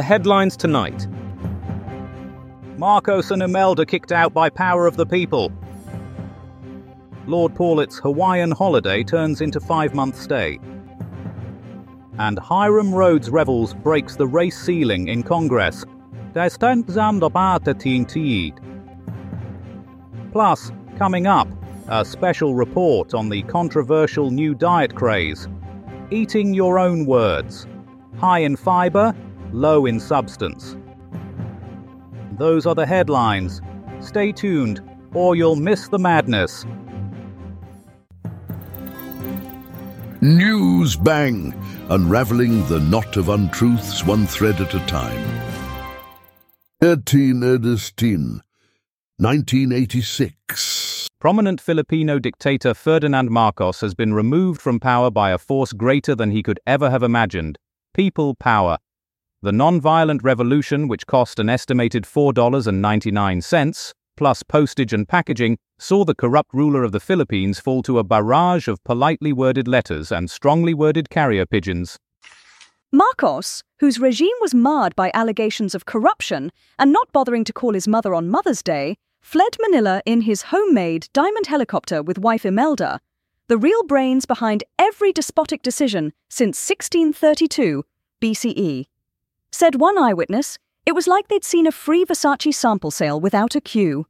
The headlines tonight Marcos and Imelda kicked out by power of the people. Lord Paulet's Hawaiian holiday turns into five month stay. And Hiram Rhodes Revels breaks the race ceiling in Congress. Plus, coming up, a special report on the controversial new diet craze. Eating your own words. High in fiber, low in substance. Those are the headlines. Stay tuned, or you'll miss the madness. News Bang! Unraveling the knot of untruths one thread at a time. 13 Ernestine, 1986. Prominent Filipino dictator Ferdinand Marcos has been removed from power by a force greater than he could ever have imagined people power. The non-violent revolution, which cost an estimated $4.99, plus postage and packaging, saw the corrupt ruler of the Philippines fall to a barrage of politely worded letters and strongly worded carrier pigeons. Marcos, whose regime was marred by allegations of corruption and not bothering to call his mother on Mother's Day, fled Manila in his homemade diamond helicopter with wife Imelda, the real brains behind every despotic decision since 1632 BCE. Said one eyewitness, it was like they'd seen a free Versace sample sale without a queue.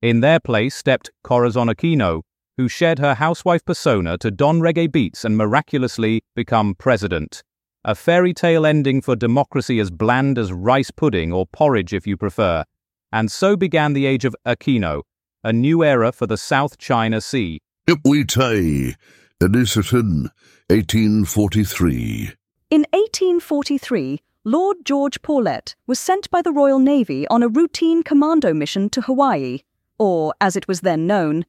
In their place stepped Corazon Aquino, who shed her housewife persona to don reggae beats and miraculously become president. A fairy tale ending for democracy as bland as rice pudding or porridge if you prefer. And so began the age of Aquino, a new era for the South China Sea. Ipwetai, Edison, 1843. In 1843, Lord George Paulet was sent by the Royal Navy on a routine commando mission to Hawaii, or as it was then known,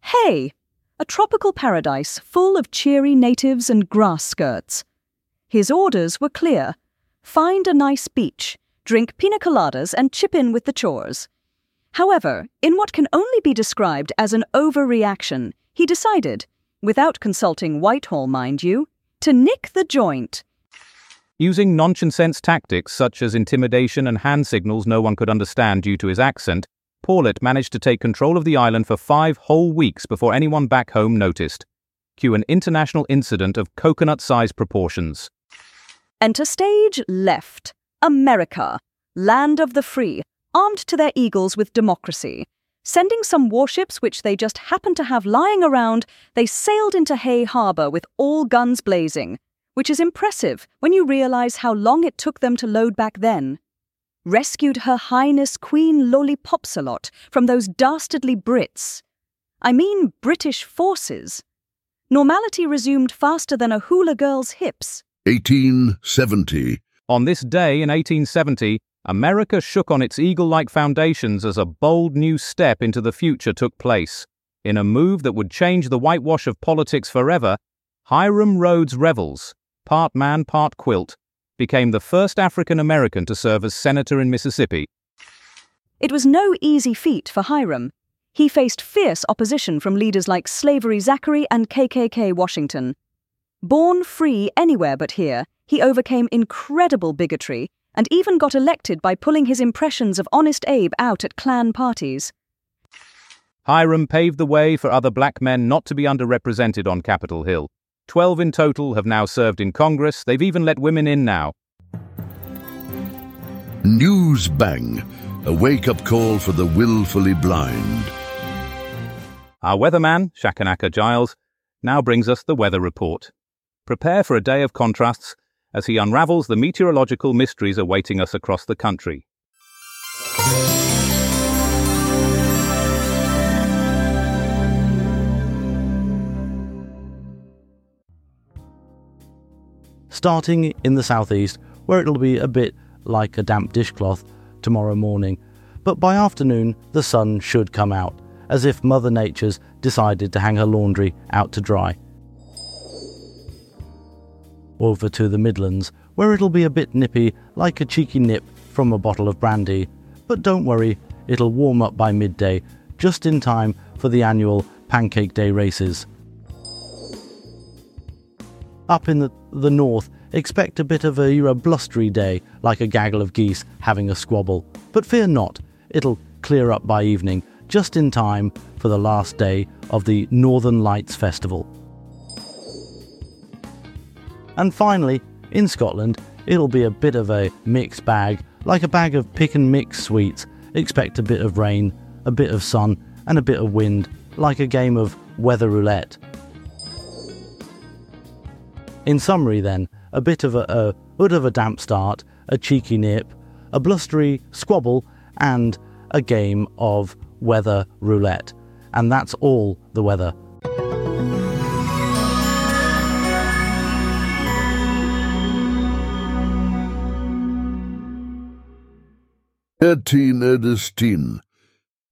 Hey, a tropical paradise full of cheery natives and grass skirts. His orders were clear find a nice beach, drink pina coladas, and chip in with the chores. However, in what can only be described as an overreaction, he decided, without consulting Whitehall, mind you, to nick the joint. Using nonsense tactics such as intimidation and hand signals no one could understand due to his accent, Paulet managed to take control of the island for five whole weeks before anyone back home noticed. Cue an international incident of coconut sized proportions. Enter stage left. America, land of the free, armed to their eagles with democracy. Sending some warships which they just happened to have lying around, they sailed into Hay Harbor with all guns blazing, which is impressive when you realize how long it took them to load back then. Rescued Her Highness Queen Lollipopsalot from those dastardly Brits. I mean British forces. Normality resumed faster than a hula girl's hips. 1870. On this day in 1870, America shook on its eagle like foundations as a bold new step into the future took place. In a move that would change the whitewash of politics forever, Hiram Rhodes Revels, part man, part quilt, became the first African American to serve as senator in Mississippi. It was no easy feat for Hiram. He faced fierce opposition from leaders like Slavery Zachary and KKK Washington. Born free anywhere but here, he overcame incredible bigotry and even got elected by pulling his impressions of Honest Abe out at Klan parties. Hiram paved the way for other black men not to be underrepresented on Capitol Hill. Twelve in total have now served in Congress. They've even let women in now. News Bang, a wake up call for the willfully blind. Our weatherman, Shakanaka Giles, now brings us the weather report. Prepare for a day of contrasts as he unravels the meteorological mysteries awaiting us across the country. Starting in the southeast, where it'll be a bit like a damp dishcloth tomorrow morning. But by afternoon, the sun should come out, as if Mother Nature's decided to hang her laundry out to dry. Over to the Midlands, where it'll be a bit nippy, like a cheeky nip from a bottle of brandy. But don't worry, it'll warm up by midday, just in time for the annual Pancake Day races. Up in the, the north, expect a bit of a, a blustery day, like a gaggle of geese having a squabble. But fear not, it'll clear up by evening, just in time for the last day of the Northern Lights Festival. And finally, in Scotland, it'll be a bit of a mixed bag, like a bag of pick and mix sweets. Expect a bit of rain, a bit of sun, and a bit of wind, like a game of weather roulette. In summary, then, a bit of a, a hood of a damp start, a cheeky nip, a blustery squabble, and a game of weather roulette. And that's all the weather. Thirteen Ernestine,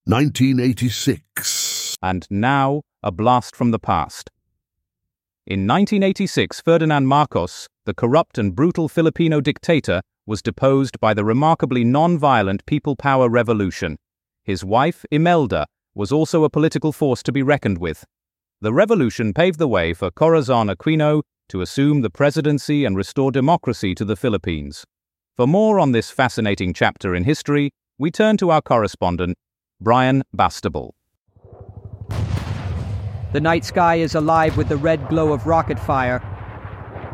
1986. And now, a blast from the past. In 1986, Ferdinand Marcos, the corrupt and brutal Filipino dictator, was deposed by the remarkably non-violent People Power Revolution. His wife, Imelda, was also a political force to be reckoned with. The revolution paved the way for Corazon Aquino to assume the presidency and restore democracy to the Philippines. For more on this fascinating chapter in history, we turn to our correspondent, Brian Bastable. The night sky is alive with the red glow of rocket fire,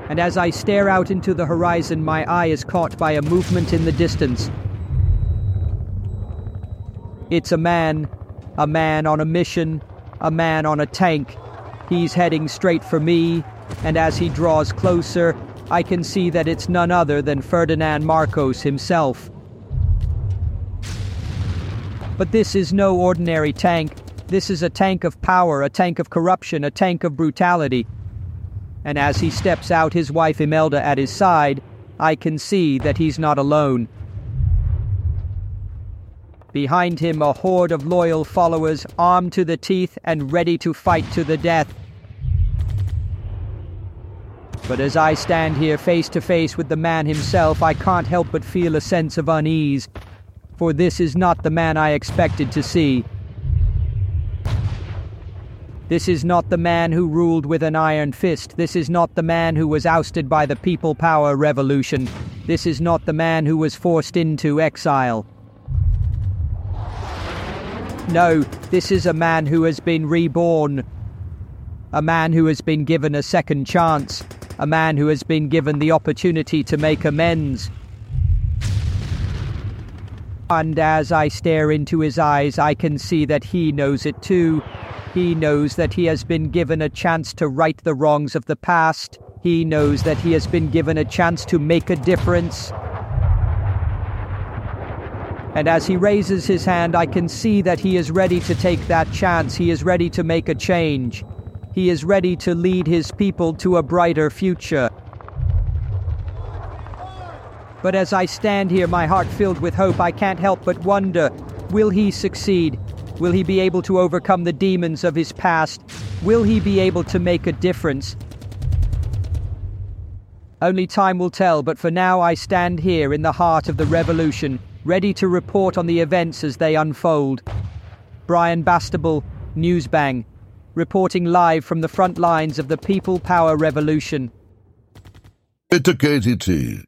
and as I stare out into the horizon, my eye is caught by a movement in the distance. It's a man, a man on a mission, a man on a tank. He's heading straight for me, and as he draws closer, I can see that it's none other than Ferdinand Marcos himself. But this is no ordinary tank. This is a tank of power, a tank of corruption, a tank of brutality. And as he steps out, his wife Imelda at his side, I can see that he's not alone. Behind him, a horde of loyal followers, armed to the teeth and ready to fight to the death. But as I stand here face to face with the man himself, I can't help but feel a sense of unease, for this is not the man I expected to see. This is not the man who ruled with an iron fist. This is not the man who was ousted by the People Power Revolution. This is not the man who was forced into exile. No, this is a man who has been reborn. A man who has been given a second chance. A man who has been given the opportunity to make amends. And as I stare into his eyes, I can see that he knows it too. He knows that he has been given a chance to right the wrongs of the past. He knows that he has been given a chance to make a difference. And as he raises his hand, I can see that he is ready to take that chance. He is ready to make a change. He is ready to lead his people to a brighter future. But as I stand here, my heart filled with hope, I can't help but wonder will he succeed? Will he be able to overcome the demons of his past? Will he be able to make a difference? Only time will tell, but for now I stand here in the heart of the revolution, ready to report on the events as they unfold. Brian Bastable, Newsbang, reporting live from the front lines of the People Power Revolution. Peter KTT,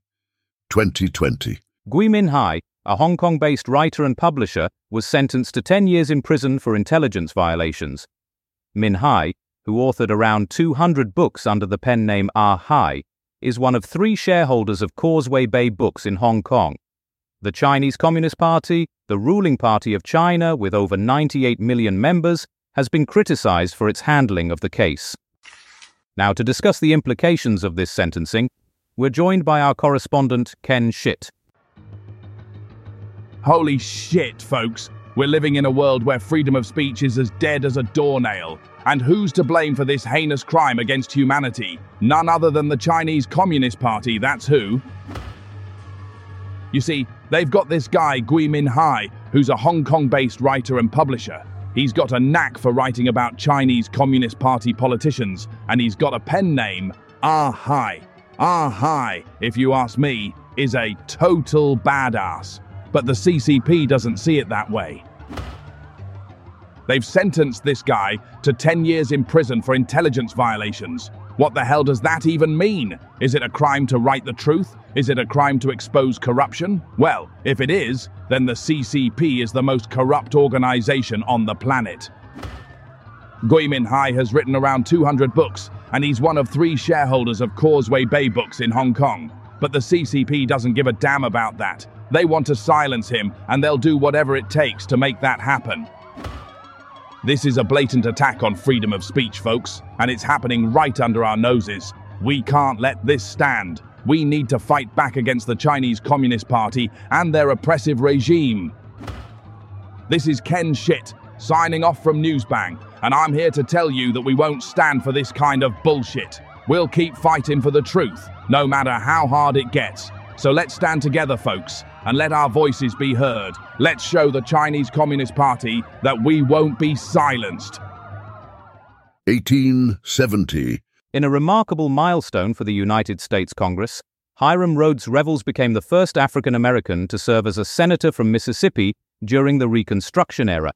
2020. Gui Minhai, a Hong Kong based writer and publisher, was sentenced to 10 years in prison for intelligence violations. Minhai, who authored around 200 books under the pen name Ah Hai, is one of three shareholders of Causeway Bay Books in Hong Kong. The Chinese Communist Party, the ruling party of China with over 98 million members, has been criticized for its handling of the case. Now, to discuss the implications of this sentencing, we're joined by our correspondent, Ken Schitt. Holy shit, folks. We're living in a world where freedom of speech is as dead as a doornail. And who's to blame for this heinous crime against humanity? None other than the Chinese Communist Party, that's who. You see, they've got this guy, Gui Minhai, who's a Hong Kong based writer and publisher. He's got a knack for writing about Chinese Communist Party politicians, and he's got a pen name, Ah Hai. Ah Hai, if you ask me, is a total badass. But the CCP doesn't see it that way. They've sentenced this guy to 10 years in prison for intelligence violations. What the hell does that even mean? Is it a crime to write the truth? Is it a crime to expose corruption? Well, if it is, then the CCP is the most corrupt organization on the planet. Gui Minhai has written around 200 books, and he's one of three shareholders of Causeway Bay Books in Hong Kong. But the CCP doesn't give a damn about that. They want to silence him, and they'll do whatever it takes to make that happen. This is a blatant attack on freedom of speech, folks, and it's happening right under our noses. We can't let this stand. We need to fight back against the Chinese Communist Party and their oppressive regime. This is Ken Shit, signing off from Newsbang, and I'm here to tell you that we won't stand for this kind of bullshit. We'll keep fighting for the truth, no matter how hard it gets. So let's stand together, folks, and let our voices be heard. Let's show the Chinese Communist Party that we won't be silenced. 1870. In a remarkable milestone for the United States Congress, Hiram Rhodes Revels became the first African American to serve as a senator from Mississippi during the Reconstruction era.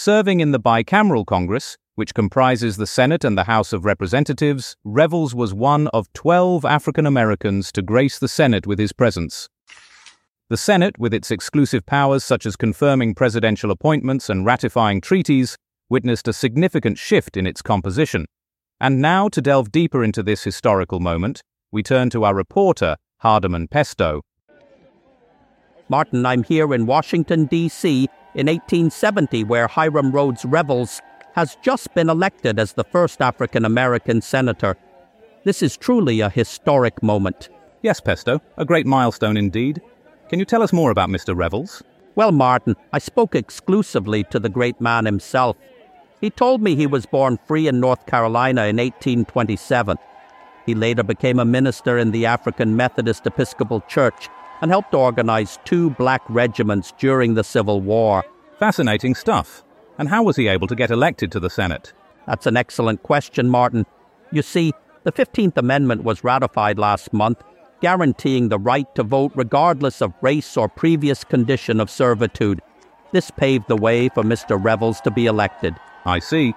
Serving in the bicameral Congress, which comprises the Senate and the House of Representatives, Revels was one of 12 African Americans to grace the Senate with his presence. The Senate, with its exclusive powers such as confirming presidential appointments and ratifying treaties, witnessed a significant shift in its composition. And now, to delve deeper into this historical moment, we turn to our reporter, Hardiman Pesto. Martin, I'm here in Washington, D.C. in 1870, where Hiram Rhodes Revels has just been elected as the first African American senator. This is truly a historic moment. Yes, Pesto, a great milestone indeed. Can you tell us more about Mr. Revels? Well, Martin, I spoke exclusively to the great man himself. He told me he was born free in North Carolina in 1827. He later became a minister in the African Methodist Episcopal Church and helped organize two black regiments during the Civil War. Fascinating stuff. And how was he able to get elected to the Senate? That's an excellent question, Martin. You see, the 15th Amendment was ratified last month, guaranteeing the right to vote regardless of race or previous condition of servitude. This paved the way for Mr. Revels to be elected. I see.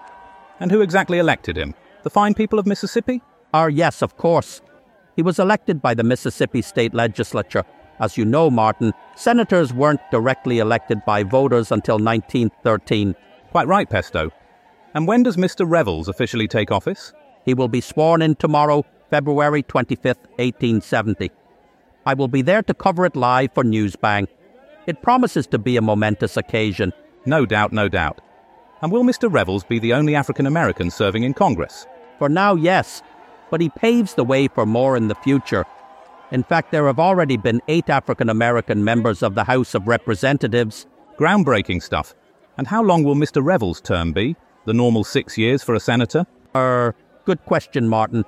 And who exactly elected him? The fine people of Mississippi? Ah, yes, of course. He was elected by the Mississippi State Legislature. As you know, Martin, senators weren't directly elected by voters until 1913. Quite right, Pesto. And when does Mr. Revels officially take office? He will be sworn in tomorrow, February 25th, 1870. I will be there to cover it live for Newsbang. It promises to be a momentous occasion. No doubt, no doubt. And will Mr. Revels be the only African American serving in Congress? For now, yes, but he paves the way for more in the future. In fact, there have already been eight African American members of the House of Representatives. Groundbreaking stuff. And how long will Mr. Revels' term be? The normal six years for a senator? Er, good question, Martin.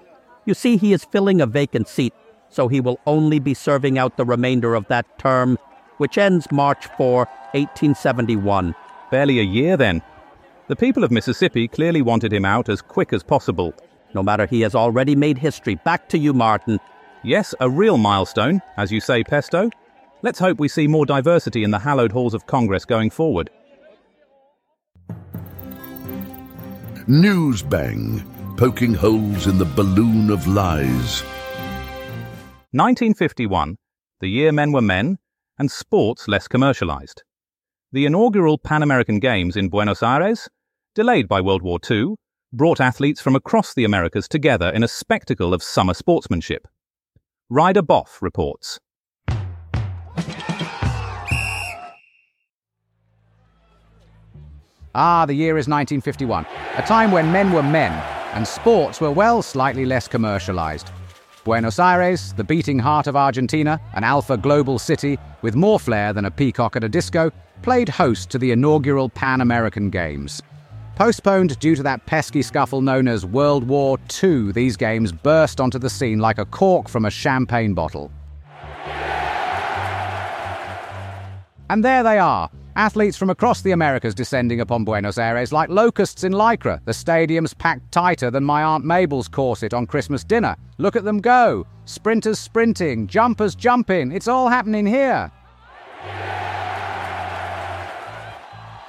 You see, he is filling a vacant seat, so he will only be serving out the remainder of that term, which ends March 4, 1871. Barely a year then. The people of Mississippi clearly wanted him out as quick as possible. No matter he has already made history. Back to you, Martin. Yes, a real milestone, as you say, Pesto. Let's hope we see more diversity in the hallowed halls of Congress going forward. News bang, poking holes in the balloon of lies. 1951, the year men were men, and sports less commercialized. The inaugural Pan American Games in Buenos Aires, delayed by World War II, brought athletes from across the Americas together in a spectacle of summer sportsmanship. Ryder Boff reports. Ah, the year is 1951, a time when men were men and sports were, well, slightly less commercialized. Buenos Aires, the beating heart of Argentina, an alpha global city with more flair than a peacock at a disco, played host to the inaugural Pan American Games. Postponed due to that pesky scuffle known as World War II, these games burst onto the scene like a cork from a champagne bottle. And there they are, athletes from across the Americas descending upon Buenos Aires like locusts in Lycra, the stadium's packed tighter than my Aunt Mabel's corset on Christmas dinner. Look at them go! Sprinters sprinting, jumpers jumping, it's all happening here.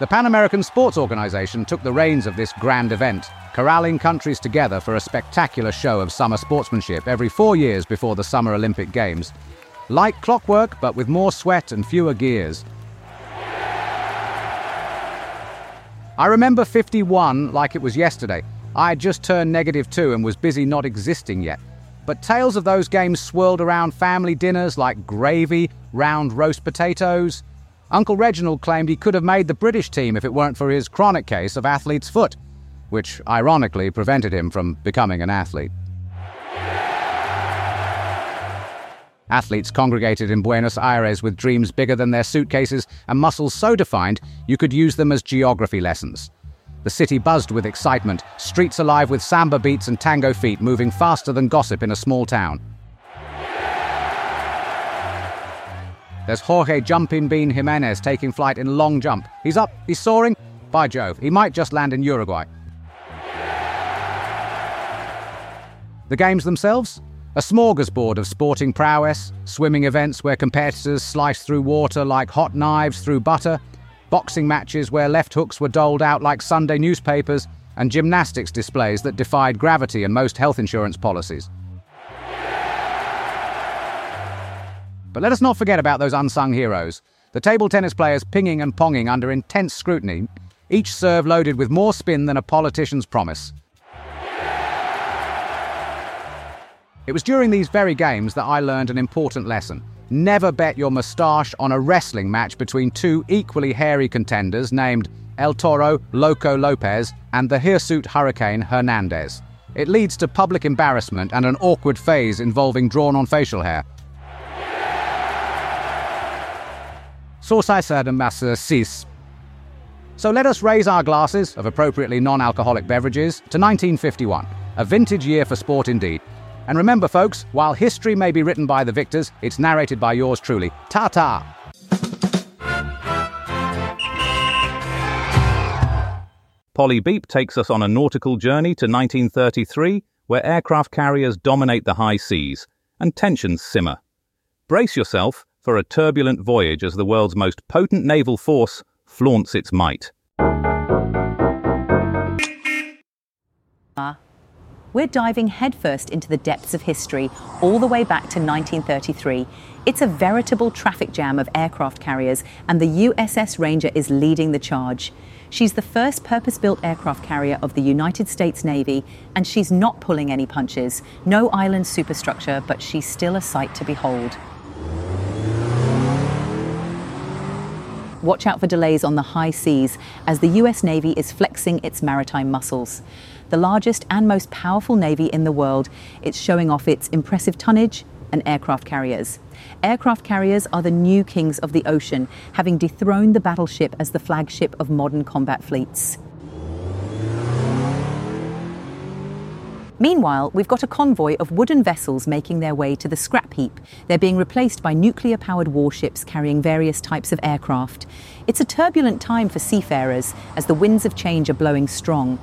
The Pan American Sports Organization took the reins of this grand event. corralling countries together for a spectacular show of summer sportsmanship every four years before the Summer Olympic Games. Like clockwork, but with more sweat and fewer gears. I remember 51 like it was yesterday. I had just turned negative two and was busy not existing yet. But tales of those games swirled around family dinners like gravy, round roast potatoes. Uncle Reginald claimed he could have made the British team if it weren't for his chronic case of athlete's foot, which ironically prevented him from becoming an athlete. Athletes congregated in Buenos Aires with dreams bigger than their suitcases and muscles so defined you could use them as geography lessons. The city buzzed with excitement, streets alive with samba beats and tango feet moving faster than gossip in a small town. There's Jorge Jumping Bean Jimenez taking flight in long jump. He's up, he's soaring. By Jove, he might just land in Uruguay. The games themselves? A smorgasbord of sporting prowess, swimming events where competitors slice through water like hot knives through butter, boxing matches where left hooks were doled out like Sunday newspapers, and gymnastics displays that defied gravity and most health insurance policies. But let us not forget about those unsung heroes. The table tennis players pinging and ponging under intense scrutiny, each serve loaded with more spin than a politician's promise. It was during these very games that I learned an important lesson. Never bet your moustache on a wrestling match between two equally hairy contenders named El Toro Loco Lopez and the hirsute hurricane Hernandez. It leads to public embarrassment and an awkward phase involving drawn on facial hair. Saucisse de Master 6. So let us raise our glasses of appropriately non alcoholic beverages to 1951, a vintage year for sport indeed. And remember, folks, while history may be written by the victors, it's narrated by yours truly. Ta ta! Polly Beep takes us on a nautical journey to 1933, where aircraft carriers dominate the high seas and tensions simmer. Brace yourself for a turbulent voyage as the world's most potent naval force flaunts its might. We're diving headfirst into the depths of history, all the way back to 1933. It's a veritable traffic jam of aircraft carriers, and the USS Ranger is leading the charge. She's the first purpose built aircraft carrier of the United States Navy, and she's not pulling any punches. No island superstructure, but she's still a sight to behold. Watch out for delays on the high seas as the US Navy is flexing its maritime muscles the largest and most powerful navy in the world. It's showing off its impressive tonnage and aircraft carriers. Aircraft carriers are the new kings of the ocean, having dethroned the battleship as the flagship of modern combat fleets. Meanwhile, we've got a convoy of wooden vessels making their way to the scrap heap. They're being replaced by nuclear powered warships carrying various types of aircraft. It's a turbulent time for seafarers as the winds of change are blowing strong.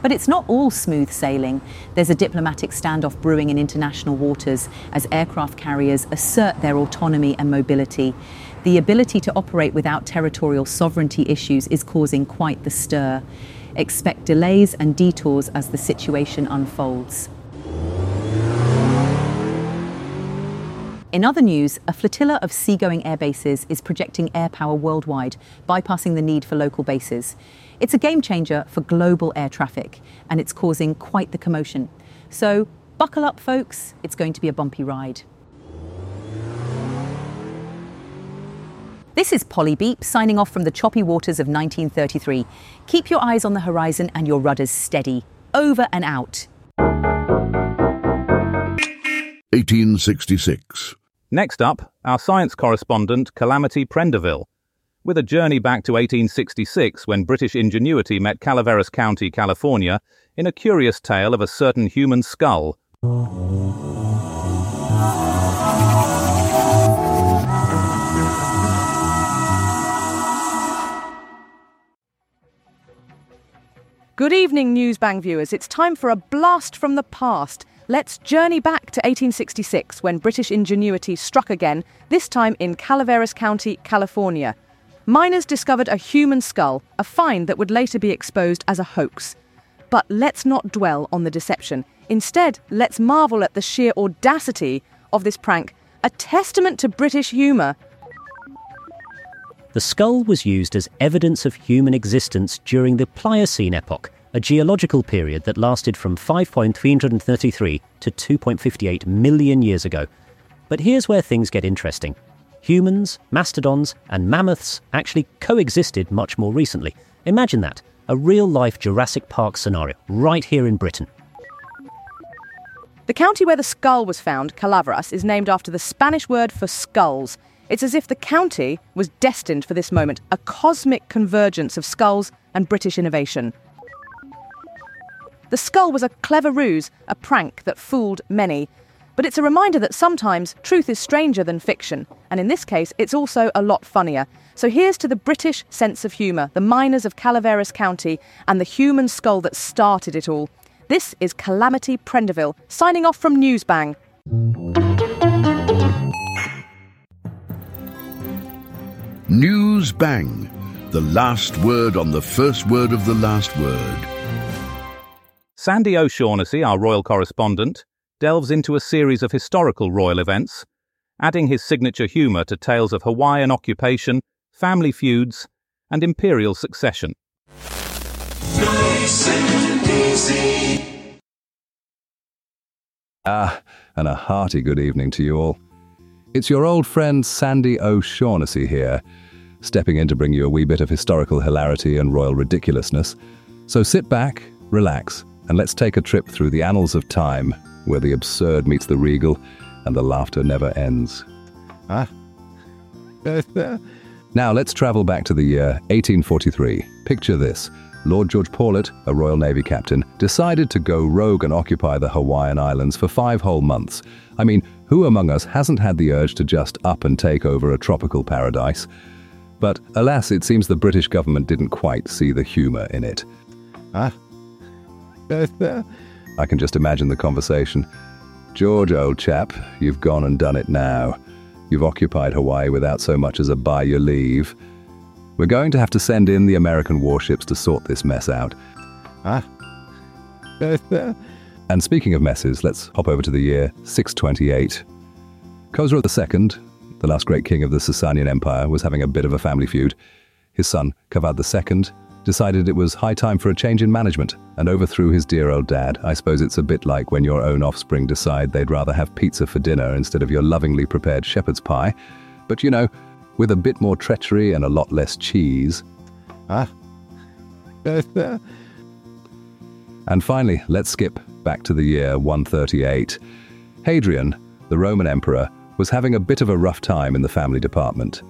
But it's not all smooth sailing. There's a diplomatic standoff brewing in international waters as aircraft carriers assert their autonomy and mobility. The ability to operate without territorial sovereignty issues is causing quite the stir. Expect delays and detours as the situation unfolds. In other news, a flotilla of seagoing airbases is projecting air power worldwide, bypassing the need for local bases. It's a game changer for global air traffic, and it's causing quite the commotion. So, buckle up, folks, it's going to be a bumpy ride. This is Polly Beep signing off from the choppy waters of 1933. Keep your eyes on the horizon and your rudders steady. Over and out. 1866. Next up, our science correspondent Calamity Prenderville with a journey back to 1866 when British ingenuity met Calaveras County, California, in a curious tale of a certain human skull. Good evening, Newsbang viewers. It's time for a blast from the past. Let's journey back to 1866 when British ingenuity struck again, this time in Calaveras County, California. miners discovered a human skull, a find that would later be exposed as a hoax. But let's not dwell on the deception. Instead, let's marvel at the sheer audacity of this prank, a testament to British humour. The skull was used as evidence of human existence during the Pliocene epoch, a geological period that lasted from 5.333 to 2.58 million years ago. But here's where things get interesting. Humans, mastodons, and mammoths actually coexisted much more recently. Imagine that a real life Jurassic Park scenario right here in Britain. The county where the skull was found, Calaveras, is named after the Spanish word for skulls. It's as if the county was destined for this moment, a cosmic convergence of skulls and British innovation. The skull was a clever ruse, a prank that fooled many. But it's a reminder that sometimes truth is stranger than fiction, and in this case, it's also a lot funnier. So here's to the British sense of humour, the miners of Calaveras County, and the human skull that started it all. This is Calamity Prendeville, signing off from Newsbang. News Bang. The last word on the first word of the last word. Sandy O'Shaughnessy, our royal correspondent, delves into a series of historical royal events, adding his signature humour to tales of Hawaiian occupation, family feuds, and imperial succession. Ah, and a hearty good evening to you all. It's your old friend Sandy O'Shaughnessy here, stepping in to bring you a wee bit of historical hilarity and royal ridiculousness. So sit back, relax, and let's take a trip through the annals of time, where the absurd meets the regal and the laughter never ends. Ah. now let's travel back to the year 1843. Picture this. Lord George Paulet, a Royal Navy captain, decided to go rogue and occupy the Hawaiian Islands for five whole months. I mean, who among us hasn't had the urge to just up and take over a tropical paradise? But alas, it seems the British government didn't quite see the humour in it. Ah. I can just imagine the conversation. George, old chap, you've gone and done it now. You've occupied Hawaii without so much as a by your leave. We're going to have to send in the American warships to sort this mess out. Ah. and speaking of messes, let's hop over to the year 628. Khosrow II, the last great king of the Sasanian Empire, was having a bit of a family feud. His son, Kavad II, decided it was high time for a change in management and overthrew his dear old dad. I suppose it's a bit like when your own offspring decide they'd rather have pizza for dinner instead of your lovingly prepared shepherd's pie. But you know, with a bit more treachery and a lot less cheese. Ah. and finally, let's skip back to the year 138. Hadrian, the Roman emperor, was having a bit of a rough time in the family department.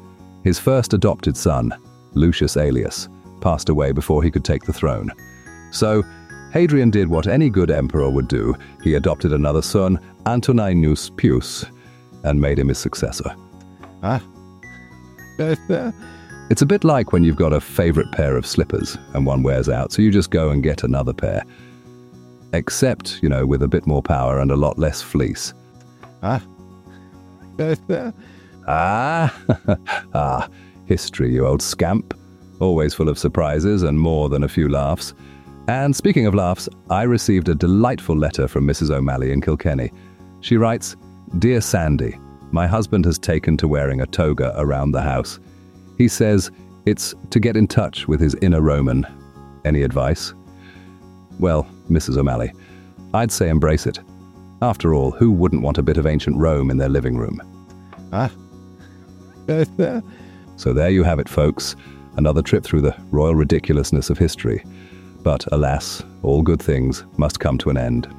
His first adopted son, Lucius Aelius, passed away before he could take the throne. So, Hadrian did what any good emperor would do. He adopted another son, Antoninus Pius, and made him his successor. Ah. it's a bit like when you've got a favorite pair of slippers and one wears out, so you just go and get another pair. Except, you know, with a bit more power and a lot less fleece. Ah. ah. ah. History, you old scamp always full of surprises and more than a few laughs. And speaking of laughs, I received a delightful letter from Mrs. O'Malley in Kilkenny. She writes, Dear Sandy, my husband has taken to wearing a toga around the house. He says it's to get in touch with his inner Roman. Any advice? Well, Mrs. O'Malley, I'd say embrace it. After all, who wouldn't want a bit of ancient Rome in their living room? Ah. so there you have it, folks another trip through the royal ridiculousness of history. But alas, all good things must come to an end.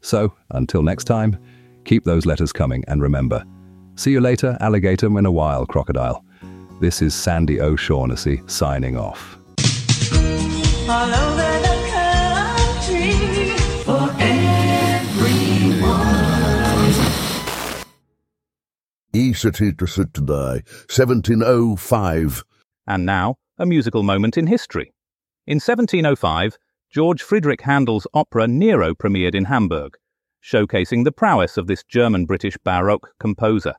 So, until next time, keep those letters coming and remember, see you later, alligator in a while, crocodile. This is Sandy O'Shaughnessy signing off. E. today, 1705. And now, a musical moment in history. In 1705, George Friedrich Handel's opera Nero premiered in Hamburg, showcasing the prowess of this German British Baroque composer.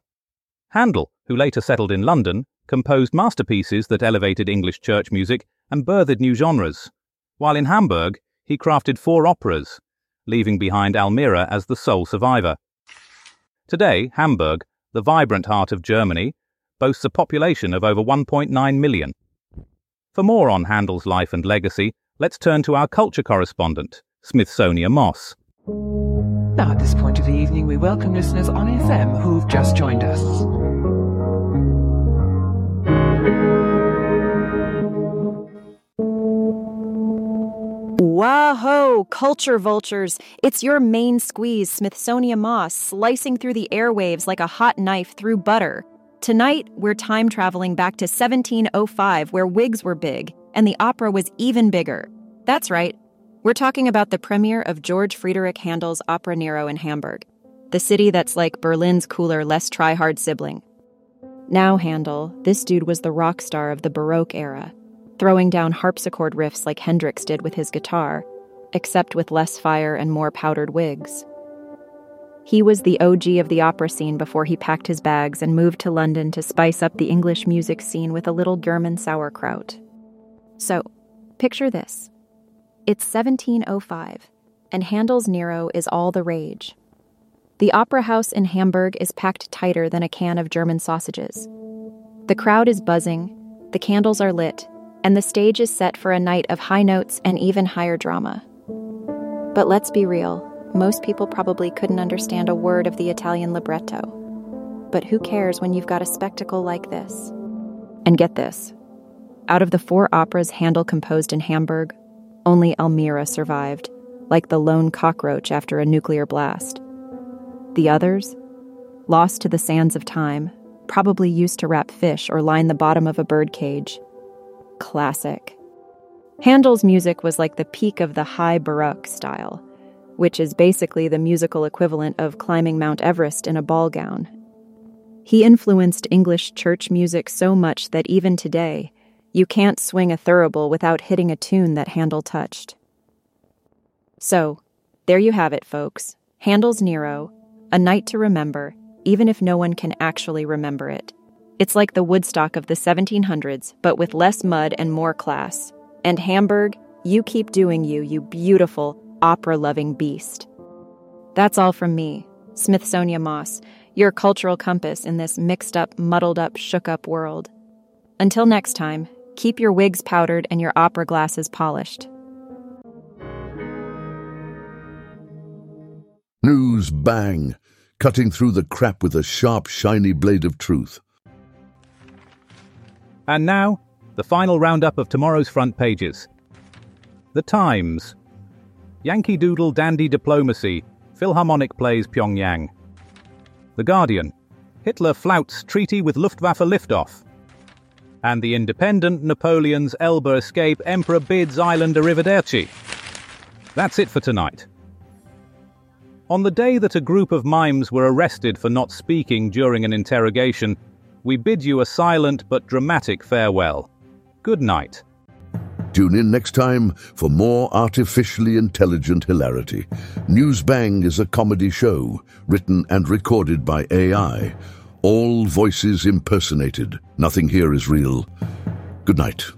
Handel, who later settled in London, composed masterpieces that elevated English church music and birthed new genres, while in Hamburg, he crafted four operas, leaving behind Almira as the sole survivor. Today, Hamburg, the vibrant heart of Germany, boasts a population of over 1.9 million. For more on Handel's life and legacy, let's turn to our culture correspondent, Smithsonian Moss. Now, at this point of the evening, we welcome listeners on FM who've just joined us. Whoa, culture vultures. It's your main squeeze, Smithsonian Moss, slicing through the airwaves like a hot knife through butter. Tonight, we're time traveling back to 1705, where wigs were big, and the opera was even bigger. That's right. We're talking about the premiere of George Friedrich Handel's Opera Nero in Hamburg, the city that's like Berlin's cooler, less try hard sibling. Now, Handel, this dude was the rock star of the Baroque era, throwing down harpsichord riffs like Hendrix did with his guitar, except with less fire and more powdered wigs. He was the OG of the opera scene before he packed his bags and moved to London to spice up the English music scene with a little German sauerkraut. So, picture this it's 1705, and Handel's Nero is all the rage. The opera house in Hamburg is packed tighter than a can of German sausages. The crowd is buzzing, the candles are lit, and the stage is set for a night of high notes and even higher drama. But let's be real, most people probably couldn't understand a word of the Italian libretto. But who cares when you've got a spectacle like this? And get this out of the four operas Handel composed in Hamburg, only Almira survived, like the lone cockroach after a nuclear blast. The others, lost to the sands of time, probably used to wrap fish or line the bottom of a birdcage. Classic. Handel's music was like the peak of the high Baroque style, which is basically the musical equivalent of climbing Mount Everest in a ball gown. He influenced English church music so much that even today, you can't swing a thurible without hitting a tune that Handel touched. So, there you have it, folks. Handel's Nero, a night to remember, even if no one can actually remember it. It's like the Woodstock of the 1700s, but with less mud and more class. And Hamburg, you keep doing you, you beautiful, opera loving beast. That's all from me, Smithsonia Moss, your cultural compass in this mixed up, muddled up, shook up world. Until next time, keep your wigs powdered and your opera glasses polished. News bang, cutting through the crap with a sharp, shiny blade of truth. And now, the final roundup of tomorrow's front pages. The Times. Yankee Doodle Dandy Diplomacy. Philharmonic plays Pyongyang. The Guardian. Hitler flouts treaty with Luftwaffe liftoff. And the Independent Napoleon's Elba escape Emperor bids island arrivederci. That's it for tonight. On the day that a group of mimes were arrested for not speaking during an interrogation, we bid you a silent but dramatic farewell. Good night. Tune in next time for more artificially intelligent hilarity. Newsbang is a comedy show written and recorded by AI. All voices impersonated. Nothing here is real. Good night.